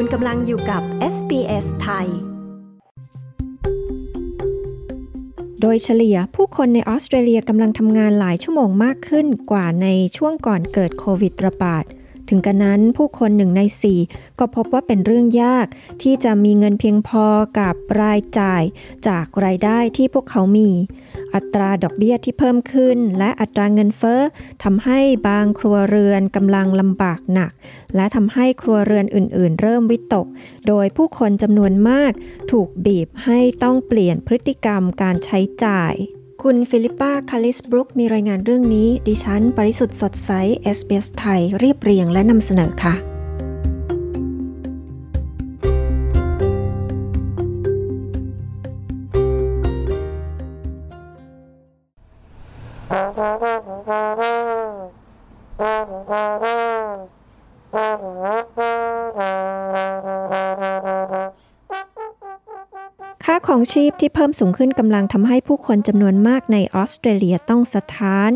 คุณกำลังอยู่กับ SBS ไทย โดยเฉลี่ยผู้คนในออสเตรเลียกำลังทำงานหลายชั่วโมงมากขึ้นกว่าในช่วงก่อนเกิดโควิดระบาด ถึงกันนั้นผู้คนหนึ่งในสี่ก็พบว่าเป็นเรื่องยากที่จะมีเงินเพียงพอกับรายจ่ายจากรายได้ที่พวกเขามี อัตราดอกเบี้ยที่เพิ่มขึ้น และอัตราเงินเฟ้อทำให้บางครัวเรือนกำลังลำบากหนัก และทำให้ครัวเรือนอื่น ๆ เริ่มวิตก โดยผู้คนจำนวนมากถูกบีบให้ต้องเปลี่ยนพฤติกรรมการใช้จ่าย คุณฟิลิปปาคาลิสบรุกมีรายงานเรื่องนี้ ดิฉัน ปริสุทธ์สดใส SBS ไทยเรียบเรียงและนำเสนอค่ะ ของชีพที่เพิ่มสูงขึ้นกำลังทำให้ผู้คนจำนวนมากในออสเตรเลียต้องสะท้าน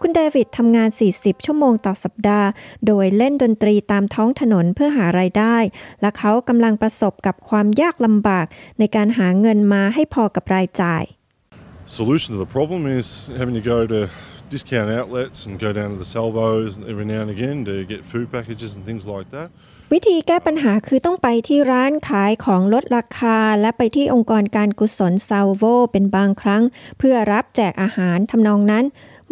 คุณเดวิดทำงาน 40 ชั่วโมงต่อสัปดาห์ โดยเล่นดนตรีตามท้องถนนเพื่อหาไรายได้ และเขากำลังประสบกับความยากลำบากในการหาเงินมาให้พอกับรายจ่าย Solution to the problem is having to go to discount outlets and go down to the salvos every now and again to get food packages and things like that. วิธีแก้ปัญหาคือต้องไปที่ร้านขายของลดราคา และไปที่องค์กรการกุศลซาวโวเป็นบางครั้ง เพื่อรับแจกอาหารทำนองนั้น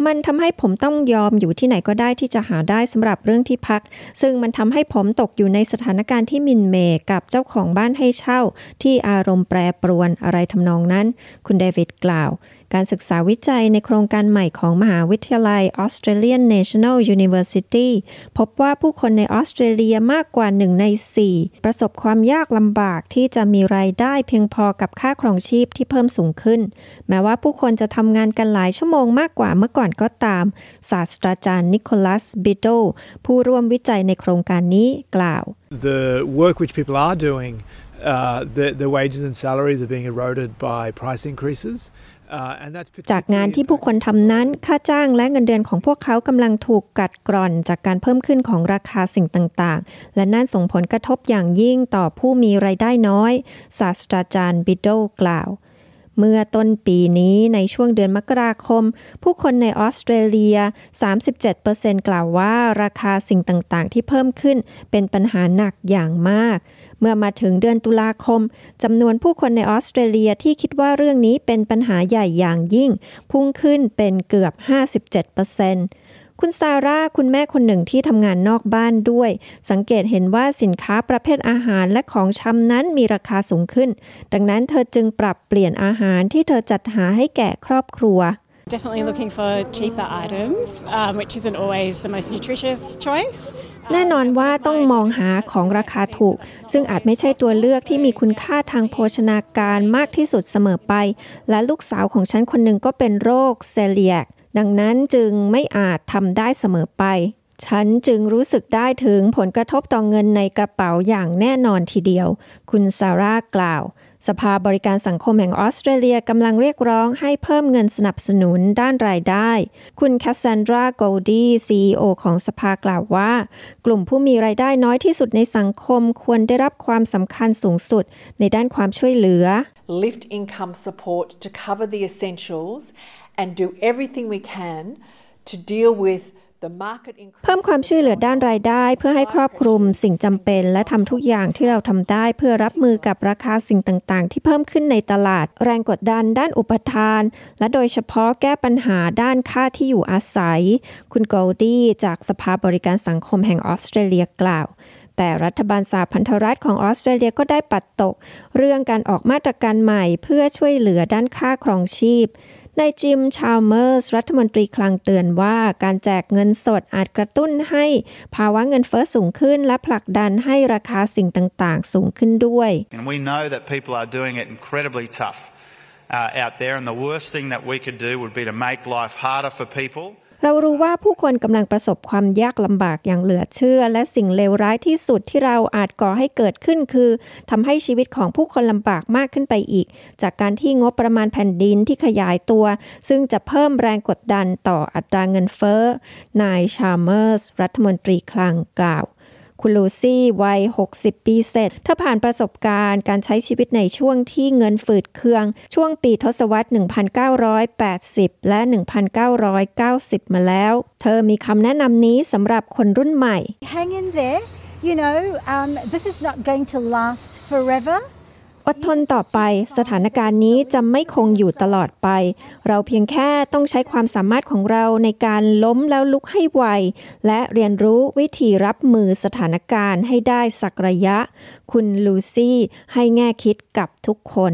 มันทำให้ผมต้องยอมอยู่ที่ไหนก็ได้ที่จะหาได้สำหรับเรื่องที่พัก ซึ่งมันทำให้ผมตกอยู่ในสถานการณ์ที่มินเมกับเจ้าของบ้านให้เช่า ที่อารมณ์แปรปรวนอะไรทำนองนั้น คุณเดวิดกล่าว การศึกษาวิจัยในโครงการใหม่ของมหาวิทยาลัย Australian National University พบว่าผู้คนในออสเตรเลียมากกว่าหนึ่งใน 4 ประสบความยากลำบากที่จะมีรายได้เพียงพอกับค่าครองชีพที่เพิ่มสูงขึ้น แม้ว่าผู้คนจะทำงานกันหลายชั่วโมงมากกว่าเมื่อก่อนก็ตาม ศาสตราจารย์นิโคลัสบิโดผู้ร่วมวิจัยในโครงการนี้กล่าว The work which people are doing uh, the, the wages and salaries are being eroded by price increases จากงานที่ผู้คนทำนั้นค่าจ้างและเงินเดือนของพวกเขากำลังถูกกัดกร่อนจากการเพิ่มขึ้นของราคาสิ่งต่างๆ และนั่นส่งผลกระทบอย่างยิ่งต่อผู้มีไรายได้น้อย ศาสตราจารย์บิดโดกล่าว เมื่อต้นปีนี้ในช่วงเดือนมกราคม ผู้คนในออสเตรเลีย 37%กล่าวว่าราคาสิ่งต่างๆ ที่เพิ่มขึ้นเป็นปัญหาหนักอย่างมาก เมื่อมาถึงเดือนตุลาคมจำนวนผู้คนในออสเตรเลียที่คิดว่าเรื่องนี้เป็นปัญหาใหญ่อย่างยิ่ง พุ่งขึ้นเป็นเกือบ 57%คุณซาร่าคุณแม่คนหนึ่งที่ทำงานนอกบ้านด้วย สังเกตเห็นว่าสินค้าประเภทอาหารและของชำนั้นมีราคาสูงขึ้น ดังนั้นเธอจึงปรับเปลี่ยนอาหารที่เธอจัดหาให้แก่ครอบครัว Definitely looking for cheaper items, um, which isn't always the most nutritious choice. แน่นอนว่าต้องมองหาของราคาถูก ซึ่งอาจไม่ใช่ตัวเลือกที่มีคุณค่าทางโภชนาการมากที่สุดเสมอไป และลูกสาวของฉันคนหนึ่งก็เป็นโรคเซเลียก ดังนั้นจึงไม่อาจทำได้เสมอไป ฉันจึงรู้สึกได้ถึงผลกระทบต่อเงินในกระเป๋าอย่างแน่นอนทีเดียว คุณซาร่ากล่าว สภาบริการสังคมแห่งออสเตรเลียกำลังเรียกร้องให้เพิ่มเงินสนับสนุนด้านรายได้ คุณแคสซานดราโกลดี CEO ของสภากล่าวว่า กลุ่มผู้มีรายได้น้อยที่สุดในสังคมควรได้รับความสำคัญสูงสุดในด้านความช่วยเหลือ Lift income support to cover the essentials and do everything we can to deal with เพิ่มความช่วยเหลือด้านรายได้ เพื่อให้ครอบคลุมสิ่งจำเป็น และทำทุกอย่างที่เราทำได้ เพื่อรับมือกับราคาสิ่งต่างๆ ที่เพิ่มขึ้นในตลาด แรงกดดันด้านอุปทาน และโดยเฉพาะแก้ปัญหาด้านค่าที่อยู่อาศัย คุณโกลดี้จากสภาบริการสังคมแห่งออสเตรเลียกล่าวแต่รัฐบาลสหพันธรัฐของออสเตรเลียก็ได้ปัดตก เรื่องการออกมาตรการใหม่เพื่อช่วยเหลือด้านค่าครองชีพ นายจิม ชาลเมอร์ส รัฐมนตรีคลังเตือนว่าการแจกเงินสดอาจกระตุ้นให้ภาวะเงินเฟ้อสูงขึ้น และผลักดันให้ราคาสิ่งต่าง ๆ สูงขึ้นด้วย And we know that people are doing it incredibly tough uh, out there and the worst thing that we could do would be to make life harder for people เรารู้ว่าผู้คนกำลังประสบความยากลำบากอย่างเหลือเชื่อ และสิ่งเลวร้ายที่สุดที่เราอาจก่อให้เกิดขึ้นคือทำให้ชีวิตของผู้คนลำบากมากขึ้นไปอีก จากการที่งบประมาณแผ่นดินที่ขยายตัว ซึ่งจะเพิ่มแรงกดดันต่ออัตราเงินเฟ้อนายชาร์เมอร์สรัฐมนตรีคลังกล่าว คุณลูซี่วัย 60 ปีเสร็จเธอผ่านประสบการณ์การใช้ชีวิตในช่วงที่เงินฝืดเคือง ช่วงปีทศวรรษ 1980 และ 1990 มาแล้ว เธอมีคำแนะนำนี้สำหรับคนรุ่นใหม่ Hang in there. You know, um, this is not going to last forever. อดทนต่อไปสถานการณ์นี้จะไม่คงอยู่ตลอดไป เราเพียงแค่ต้องใช้ความสามารถของเราในการล้มแล้วลุกให้ไว และเรียนรู้วิธีรับมือสถานการณ์ให้ได้สักระยะ คุณลูซี่ให้แง่คิดกับทุกคน